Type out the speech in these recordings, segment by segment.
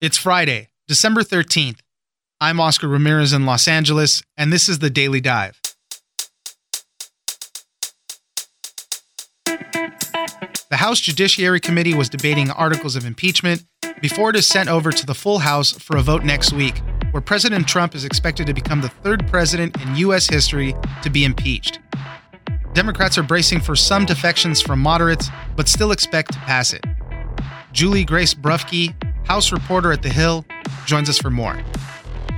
It's Friday, December 13th. I'm Oscar Ramirez in Los Angeles, and this is the Daily Dive. The House Judiciary Committee was debating articles of impeachment before it is sent over to the full House for a vote next week, where President Trump is expected to become the third president in U.S. history to be impeached. Democrats are bracing for some defections from moderates, but still expect to pass it. Juliegrace Brufke, House reporter at The Hill, joins us for more.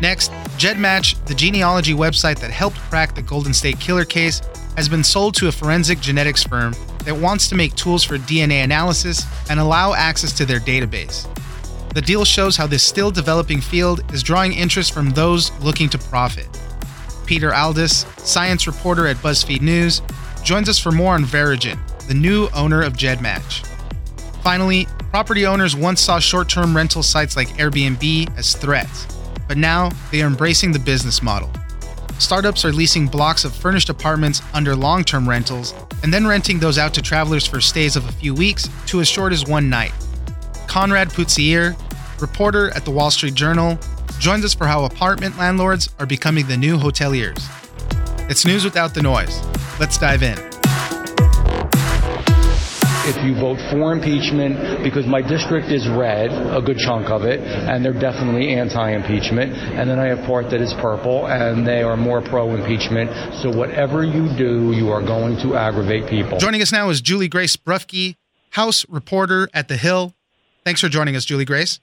Next, GEDmatch, the genealogy website that helped crack the Golden State Killer case, has been sold to a forensic genetics firm that wants to make tools for DNA analysis and allow access to their database. The deal shows how this still developing field is drawing interest from those looking to profit. Peter Aldhous, science reporter at BuzzFeed News, joins us for more on Verogen, the new owner of GEDmatch. Finally, property owners once saw short term rental sites like Airbnb as threats, but now they are embracing the business model. Startups are leasing blocks of furnished apartments under long term rentals and then renting those out to travelers for stays of a few weeks to as short as one night. Konrad Putzier, reporter at the Wall Street Journal, joins us for how apartment landlords are becoming the new hoteliers. It's news without the noise. Let's dive in. If you vote for impeachment, because my district is red, a good chunk of it, and they're definitely anti impeachment, and then I have part that is purple, and they are more pro impeachment. So whatever you do, you are going to aggravate people. Joining us now is Juliegrace Brufke, House reporter at The Hill. Thanks for joining us, Juliegrace.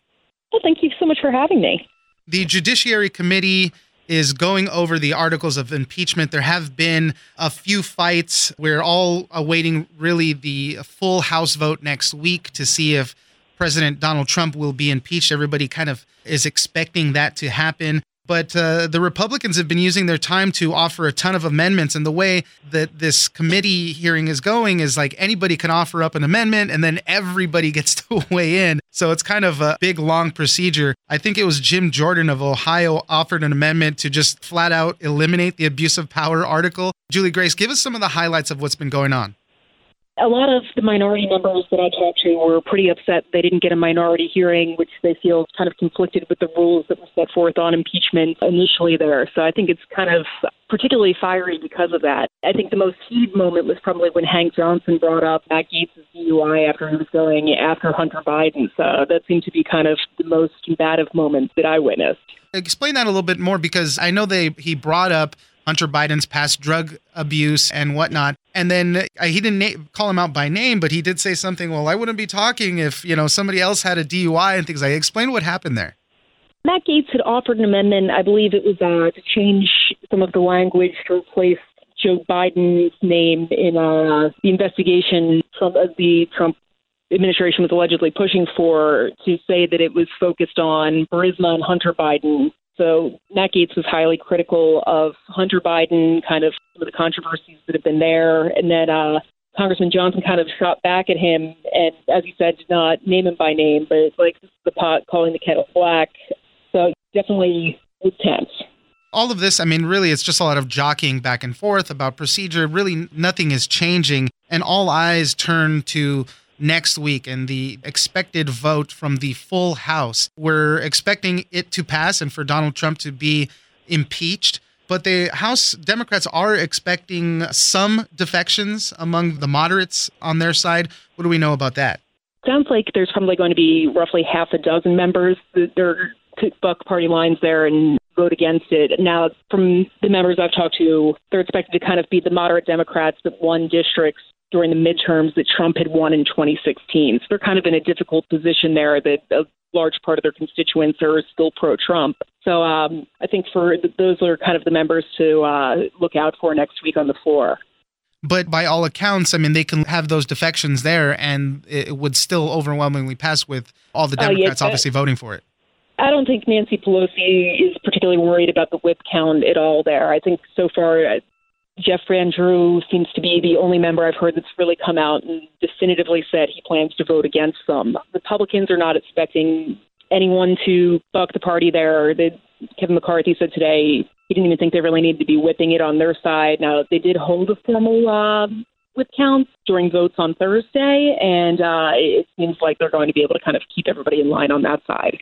Well, thank you so much for having me. The Judiciary Committee is going over the articles of impeachment. There have been a few fights. We're all awaiting really the full House vote next week to see if President Donald Trump will be impeached. Everybody kind of is expecting that to happen. But uh, the Republicans have been using their time to offer a ton of amendments. And the way that this committee hearing is going is like anybody can offer up an amendment and then everybody gets to weigh in. So it's kind of a big, long procedure. I think it was Jim Jordan of Ohio offered an amendment to just flat out eliminate the abuse of power article. Juliegrace, give us some of the highlights of what's been going on a lot of the minority members that I talked to were pretty upset they didn't get a minority hearing, which they feel kind of conflicted with the rules that were set forth on impeachment initially there. So I think it's kind of particularly fiery because of that. I think the most heated moment was probably when Hank Johnson brought up Matt Gaetz' DUI after he was going after Hunter Biden. So that seemed to be kind of the most combative moment that I witnessed. Explain that a little bit more because I know they he brought up Hunter Biden's past drug abuse and whatnot. And then uh, he didn't na- call him out by name, but he did say something. Well, I wouldn't be talking if you know somebody else had a DUI and things. I explain what happened there. Matt Gaetz had offered an amendment. I believe it was uh, to change some of the language to replace Joe Biden's name in uh, the investigation Trump, uh, the Trump administration was allegedly pushing for to say that it was focused on Burisma and Hunter Biden so Matt Gaetz was highly critical of Hunter Biden, kind of some of the controversies that have been there, and then uh, Congressman Johnson kind of shot back at him, and as you said, did not name him by name, but it's like the pot calling the kettle black. So definitely was tense. All of this, I mean, really, it's just a lot of jockeying back and forth about procedure. Really, nothing is changing, and all eyes turn to next week and the expected vote from the full House. We're expecting it to pass and for Donald Trump to be impeached. But the House Democrats are expecting some defections among the moderates on their side. What do we know about that? Sounds like there's probably going to be roughly half a dozen members that are buck party lines there and vote against it. Now, from the members I've talked to, they're expected to kind of be the moderate Democrats that won districts during the midterms that Trump had won in 2016. So they're kind of in a difficult position there that a large part of their constituents are still pro Trump. So um, I think for those are kind of the members to uh, look out for next week on the floor. But by all accounts, I mean, they can have those defections there and it would still overwhelmingly pass with all the Democrats uh, yeah, obviously voting for it. I don't think Nancy Pelosi is particularly worried about the whip count at all there. I think so far Jeff Van Drew seems to be the only member I've heard that's really come out and definitively said he plans to vote against them. Republicans are not expecting anyone to buck the party there. They, Kevin McCarthy said today he didn't even think they really needed to be whipping it on their side. Now, they did hold a formal uh, whip count during votes on Thursday, and uh, it seems like they're going to be able to kind of keep everybody in line on that side.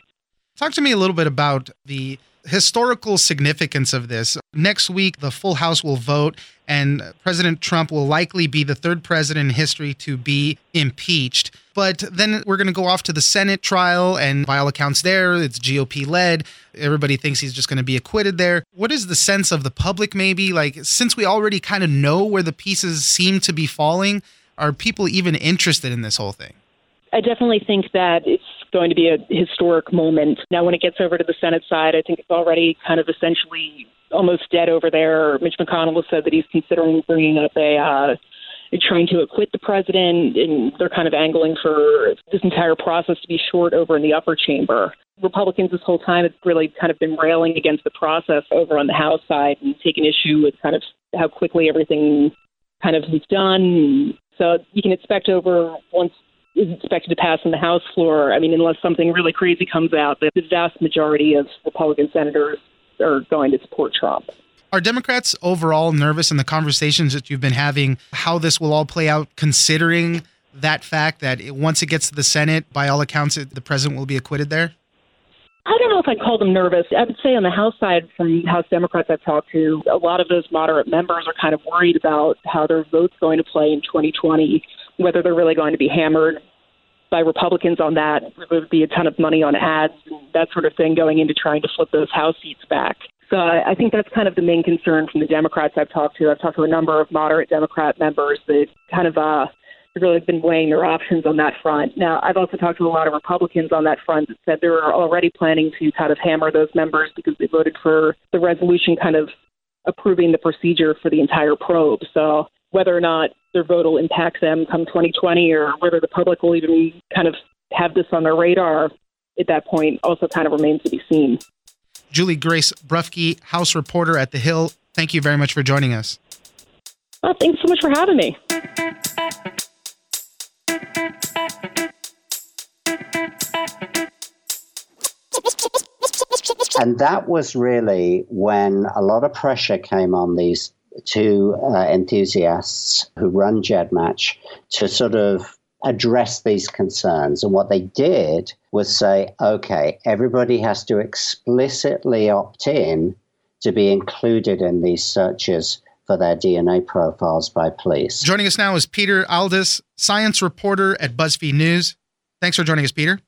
Talk to me a little bit about the historical significance of this. Next week, the full House will vote, and President Trump will likely be the third president in history to be impeached. But then we're going to go off to the Senate trial, and by all accounts, there it's GOP led. Everybody thinks he's just going to be acquitted there. What is the sense of the public, maybe? Like, since we already kind of know where the pieces seem to be falling, are people even interested in this whole thing? I definitely think that it's going to be a historic moment. Now, when it gets over to the Senate side, I think it's already kind of essentially almost dead over there. Mitch McConnell has said that he's considering bringing up a. Uh, trying to acquit the president, and they're kind of angling for this entire process to be short over in the upper chamber. Republicans this whole time have really kind of been railing against the process over on the House side and taking issue with kind of how quickly everything kind of is done. So you can expect over once is expected to pass on the House floor. I mean, unless something really crazy comes out, the vast majority of Republican senators are going to support Trump. Are Democrats overall nervous in the conversations that you've been having how this will all play out, considering that fact that it, once it gets to the Senate, by all accounts, it, the president will be acquitted there? I don't know if I'd call them nervous. I would say on the House side, from House Democrats I've talked to, a lot of those moderate members are kind of worried about how their vote's going to play in 2020 whether they're really going to be hammered by Republicans on that. There would be a ton of money on ads and that sort of thing going into trying to flip those House seats back. So I think that's kind of the main concern from the Democrats I've talked to. I've talked to a number of moderate Democrat members that kind of uh, really been weighing their options on that front. Now, I've also talked to a lot of Republicans on that front that said they're already planning to kind of hammer those members because they voted for the resolution kind of approving the procedure for the entire probe. So whether or not their vote will impact them come 2020 or whether the public will even kind of have this on their radar at that point also kind of remains to be seen. Juliegrace Brufke, House reporter at The Hill, thank you very much for joining us. Well, thanks so much for having me. And that was really when a lot of pressure came on these to uh, enthusiasts who run GEDmatch to sort of address these concerns. And what they did was say, okay, everybody has to explicitly opt in to be included in these searches for their DNA profiles by police. Joining us now is Peter Aldhous, science reporter at BuzzFeed News. Thanks for joining us, Peter.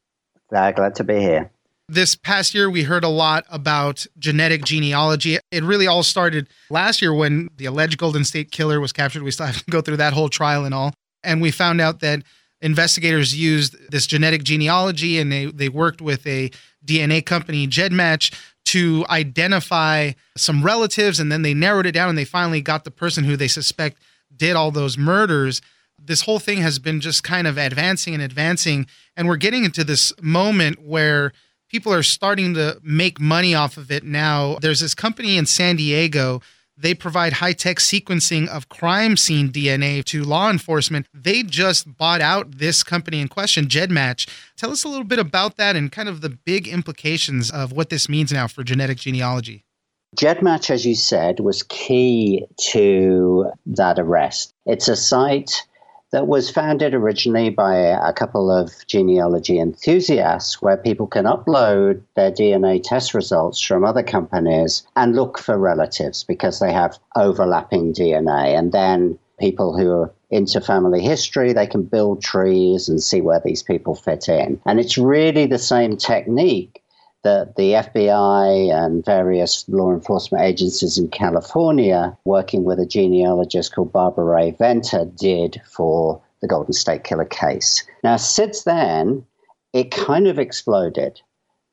Uh, glad to be here. This past year, we heard a lot about genetic genealogy. It really all started last year when the alleged Golden State Killer was captured. We still have to go through that whole trial and all. And we found out that investigators used this genetic genealogy and they, they worked with a DNA company, GEDmatch, to identify some relatives. And then they narrowed it down and they finally got the person who they suspect did all those murders. This whole thing has been just kind of advancing and advancing. And we're getting into this moment where people are starting to make money off of it now. There's this company in San Diego. They provide high tech sequencing of crime scene DNA to law enforcement. They just bought out this company in question, GEDmatch. Tell us a little bit about that and kind of the big implications of what this means now for genetic genealogy. GEDmatch, as you said, was key to that arrest. It's a site that was founded originally by a couple of genealogy enthusiasts where people can upload their DNA test results from other companies and look for relatives because they have overlapping DNA. And then people who are into family history, they can build trees and see where these people fit in. And it's really the same technique that the FBI and various law enforcement agencies in California, working with a genealogist called Barbara Rae-Venter, did for the Golden State Killer case. Now, since then, it kind of exploded.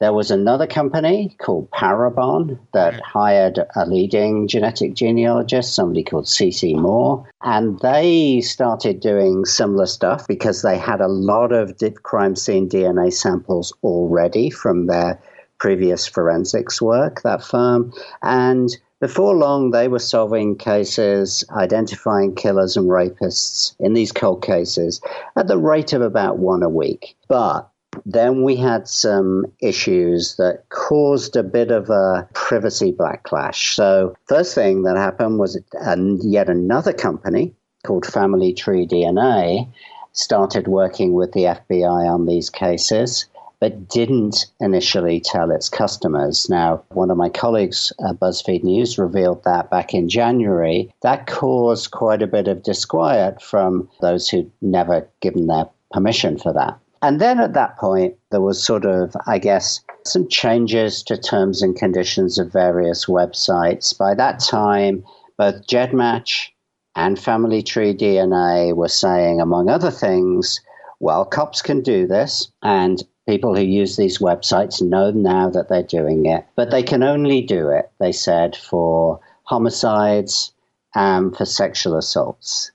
There was another company called Parabon that hired a leading genetic genealogist, somebody called CeCe Moore, and they started doing similar stuff because they had a lot of crime scene DNA samples already from their previous forensics work, that firm. And before long, they were solving cases, identifying killers and rapists in these cold cases at the rate of about one a week. But then we had some issues that caused a bit of a privacy backlash. So, first thing that happened was and yet another company called Family Tree DNA started working with the FBI on these cases but didn't initially tell its customers. Now, one of my colleagues at BuzzFeed News revealed that back in January. That caused quite a bit of disquiet from those who'd never given their permission for that. And then at that point, there was sort of, I guess, some changes to terms and conditions of various websites. By that time, both GEDmatch and Family Tree DNA were saying, among other things, well, cops can do this, and people who use these websites know now that they're doing it, but they can only do it, they said, for homicides and for sexual assaults.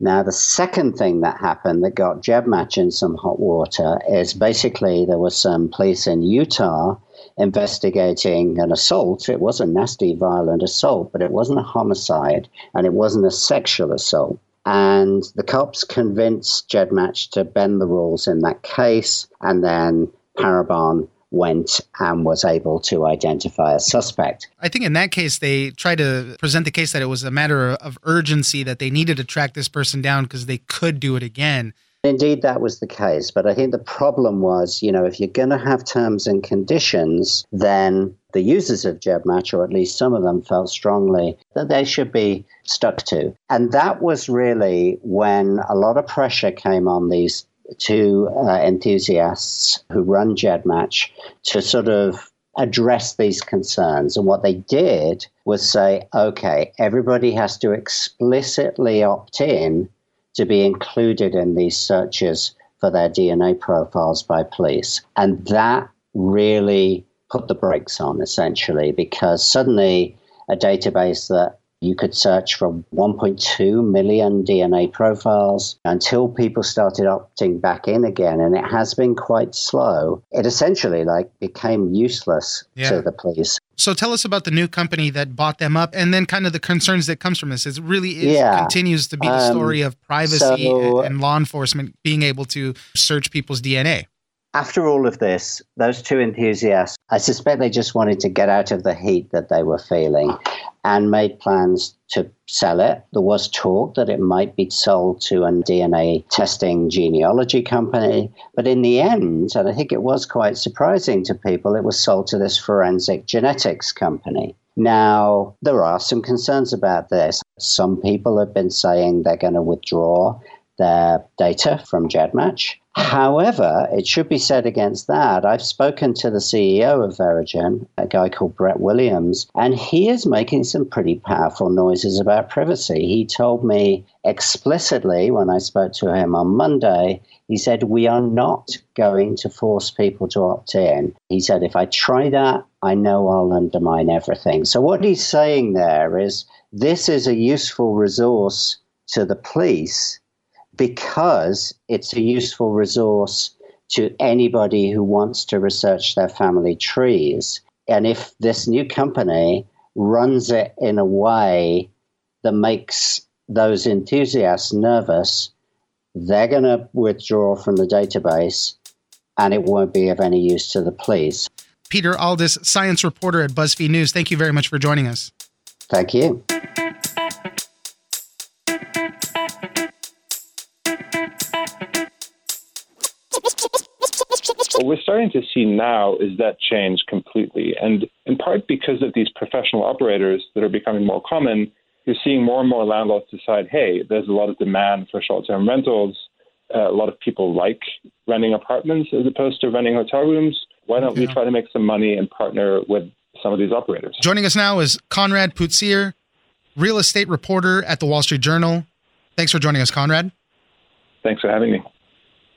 Now, the second thing that happened that got GEDmatch in some hot water is basically there was some police in Utah investigating an assault. It was a nasty, violent assault, but it wasn't a homicide and it wasn't a sexual assault. And the cops convinced GEDmatch to bend the rules in that case, and then Parabon went and was able to identify a suspect. I think in that case, they tried to present the case that it was a matter of urgency that they needed to track this person down because they could do it again. Indeed, that was the case. But I think the problem was, you know, if you're going to have terms and conditions, then the users of GEDmatch, or at least some of them, felt strongly that they should be stuck to. And that was really when a lot of pressure came on these two uh, enthusiasts who run GEDmatch to sort of address these concerns. And what they did was say, okay, everybody has to explicitly opt in to be included in these searches for their DNA profiles by police. And that really put the brakes on, essentially, because suddenly a database that you could search for 1.2 million DNA profiles until people started opting back in again, and it has been quite slow. It essentially like became useless yeah. to the police. So tell us about the new company that bought them up, and then kind of the concerns that comes from this. It really is, yeah. continues to be the um, story of privacy so, and law enforcement being able to search people's DNA after all of this, those two enthusiasts, I suspect they just wanted to get out of the heat that they were feeling and made plans to sell it. There was talk that it might be sold to a DNA testing genealogy company. But in the end, and I think it was quite surprising to people, it was sold to this forensic genetics company. Now, there are some concerns about this. Some people have been saying they're going to withdraw their data from GEDmatch. However, it should be said against that, I've spoken to the CEO of Verogen, a guy called Brett Williams, and he is making some pretty powerful noises about privacy. He told me explicitly when I spoke to him on Monday, he said, We are not going to force people to opt in. He said, If I try that, I know I'll undermine everything. So, what he's saying there is this is a useful resource to the police because it's a useful resource to anybody who wants to research their family trees. And if this new company runs it in a way that makes those enthusiasts nervous, they're going to withdraw from the database and it won't be of any use to the police. Peter Aldhous, science reporter at BuzzFeed News, thank you very much for joining us. Thank you. We're starting to see now is that change completely. And in part because of these professional operators that are becoming more common, you're seeing more and more landlords decide, hey, there's a lot of demand for short term rentals. Uh, a lot of people like renting apartments as opposed to renting hotel rooms. Why don't yeah. we try to make some money and partner with some of these operators? Joining us now is Konrad Putzier, real estate reporter at the Wall Street Journal. Thanks for joining us, Konrad. Thanks for having me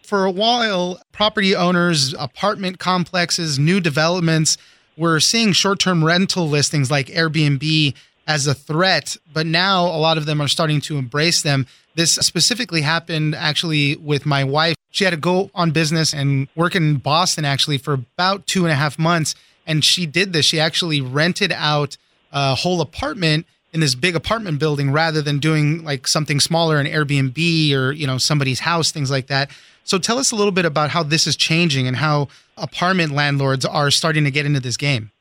for a while, property owners, apartment complexes, new developments were seeing short term rental listings like Airbnb as a threat, but now a lot of them are starting to embrace them. This specifically happened actually with my wife. She had to go on business and work in Boston actually for about two and a half months. And she did this. She actually rented out a whole apartment in this big apartment building rather than doing like something smaller, an Airbnb or, you know, somebody's house, things like that. So tell us a little bit about how this is changing and how apartment landlords are starting to get into this game.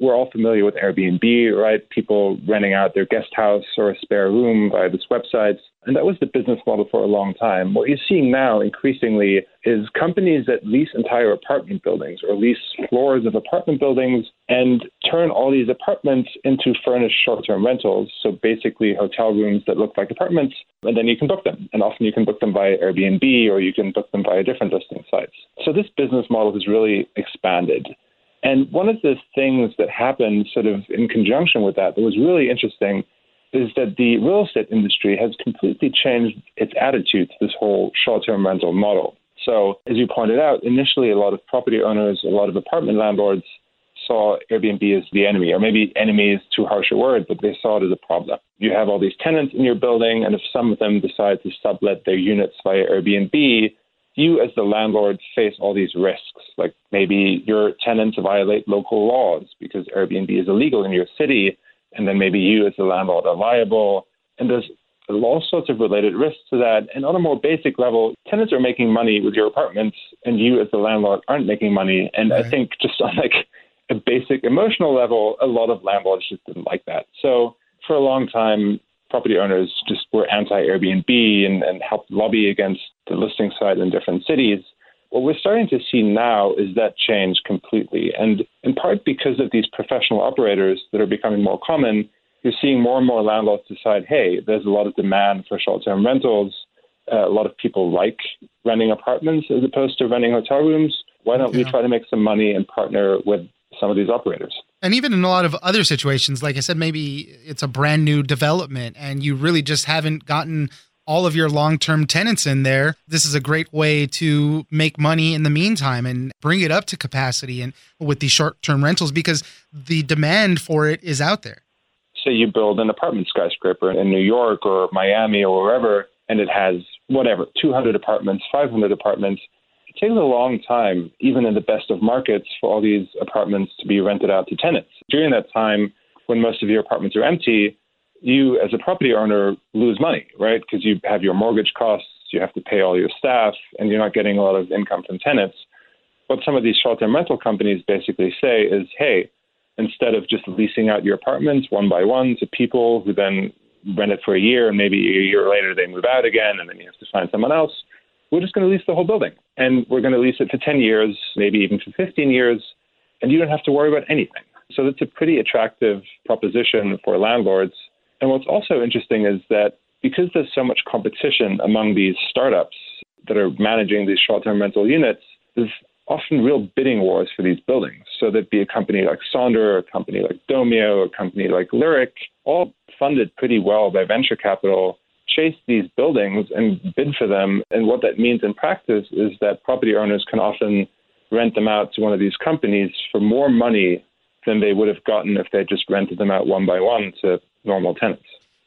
We're all familiar with Airbnb, right? People renting out their guest house or a spare room via this website. And that was the business model for a long time. What you're seeing now increasingly is companies that lease entire apartment buildings or lease floors of apartment buildings and turn all these apartments into furnished short term rentals. So basically, hotel rooms that look like apartments, and then you can book them. And often you can book them via Airbnb or you can book them via different listing sites. So this business model has really expanded. And one of the things that happened sort of in conjunction with that that was really interesting is that the real estate industry has completely changed its attitude to this whole short term rental model. So, as you pointed out, initially a lot of property owners, a lot of apartment landlords saw Airbnb as the enemy, or maybe enemy is too harsh a word, but they saw it as a problem. You have all these tenants in your building, and if some of them decide to sublet their units via Airbnb, you as the landlord face all these risks. Like maybe your tenants violate local laws because Airbnb is illegal in your city and then maybe you as the landlord are liable. And there's all sorts of related risks to that. And on a more basic level, tenants are making money with your apartments, and you as the landlord aren't making money. And right. I think just on like a basic emotional level, a lot of landlords just didn't like that. So for a long time, property owners just were anti-Airbnb and, and helped lobby against the listing site in different cities. What we're starting to see now is that change completely. And in part because of these professional operators that are becoming more common, you're seeing more and more landlords decide, hey, there's a lot of demand for short term rentals. Uh, a lot of people like renting apartments as opposed to renting hotel rooms. Why don't yeah. we try to make some money and partner with some of these operators? And even in a lot of other situations, like I said, maybe it's a brand new development and you really just haven't gotten all of your long term tenants in there, this is a great way to make money in the meantime and bring it up to capacity and with these short term rentals because the demand for it is out there. Say you build an apartment skyscraper in New York or Miami or wherever, and it has whatever, 200 apartments, 500 apartments. It takes a long time, even in the best of markets, for all these apartments to be rented out to tenants. During that time, when most of your apartments are empty, you as a property owner lose money, right? Because you have your mortgage costs, you have to pay all your staff, and you're not getting a lot of income from tenants. What some of these short term rental companies basically say is hey, instead of just leasing out your apartments one by one to people who then rent it for a year and maybe a year later they move out again and then you have to find someone else, we're just going to lease the whole building. And we're going to lease it for 10 years, maybe even for 15 years, and you don't have to worry about anything. So it's a pretty attractive proposition for landlords and what's also interesting is that because there's so much competition among these startups that are managing these short term rental units, there's often real bidding wars for these buildings. So there'd be a company like Sonder, a company like Domio, a company like Lyric, all funded pretty well by venture capital, chase these buildings and bid for them. And what that means in practice is that property owners can often rent them out to one of these companies for more money than they would have gotten if they just rented them out one by one to normal tenants.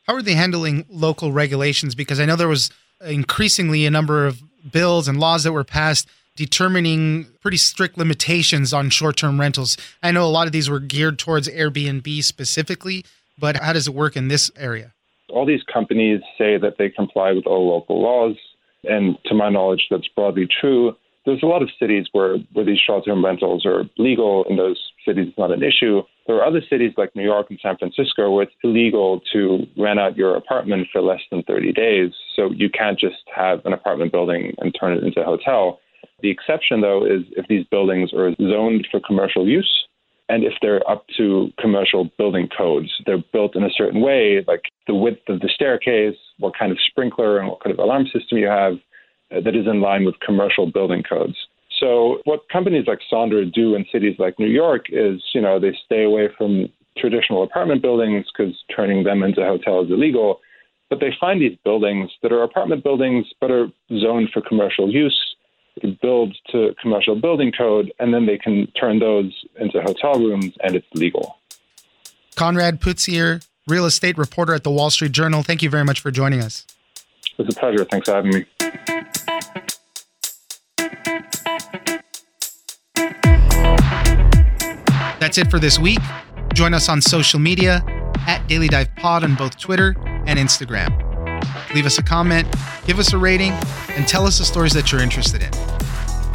How are they handling local regulations? Because I know there was increasingly a number of bills and laws that were passed determining pretty strict limitations on short term rentals. I know a lot of these were geared towards Airbnb specifically, but how does it work in this area? All these companies say that they comply with all local laws, and to my knowledge, that's broadly true there's a lot of cities where, where these short term rentals are legal. In those cities, it's not an issue. There are other cities like New York and San Francisco where it's illegal to rent out your apartment for less than 30 days. So you can't just have an apartment building and turn it into a hotel. The exception, though, is if these buildings are zoned for commercial use and if they're up to commercial building codes. They're built in a certain way, like the width of the staircase, what kind of sprinkler and what kind of alarm system you have Uh, that is in line with commercial building codes. So what companies like Sonder do in cities like New York is, you know, they stay away from traditional apartment buildings because turning them into hotels is illegal. But they find these buildings that are apartment buildings but are zoned for commercial use. Build to commercial building code, and then they can turn those into hotel rooms, and it's legal. Konrad Putzier, real estate reporter at the Wall Street Journal. Thank you very much for joining us. It's a pleasure. Thanks for having me. That's it for this week. Join us on social media at Daily Dive Pod on both Twitter and Instagram. Leave us a comment, give us a rating, and tell us the stories that you're interested in.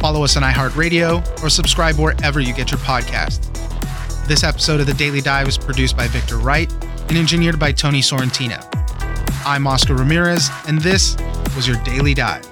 Follow us on iHeartRadio or subscribe wherever you get your podcast. This episode of the Daily Dive was produced by Victor Wright and engineered by Tony Sorrentino. I'm Oscar Ramirez, and this was your Daily Dive.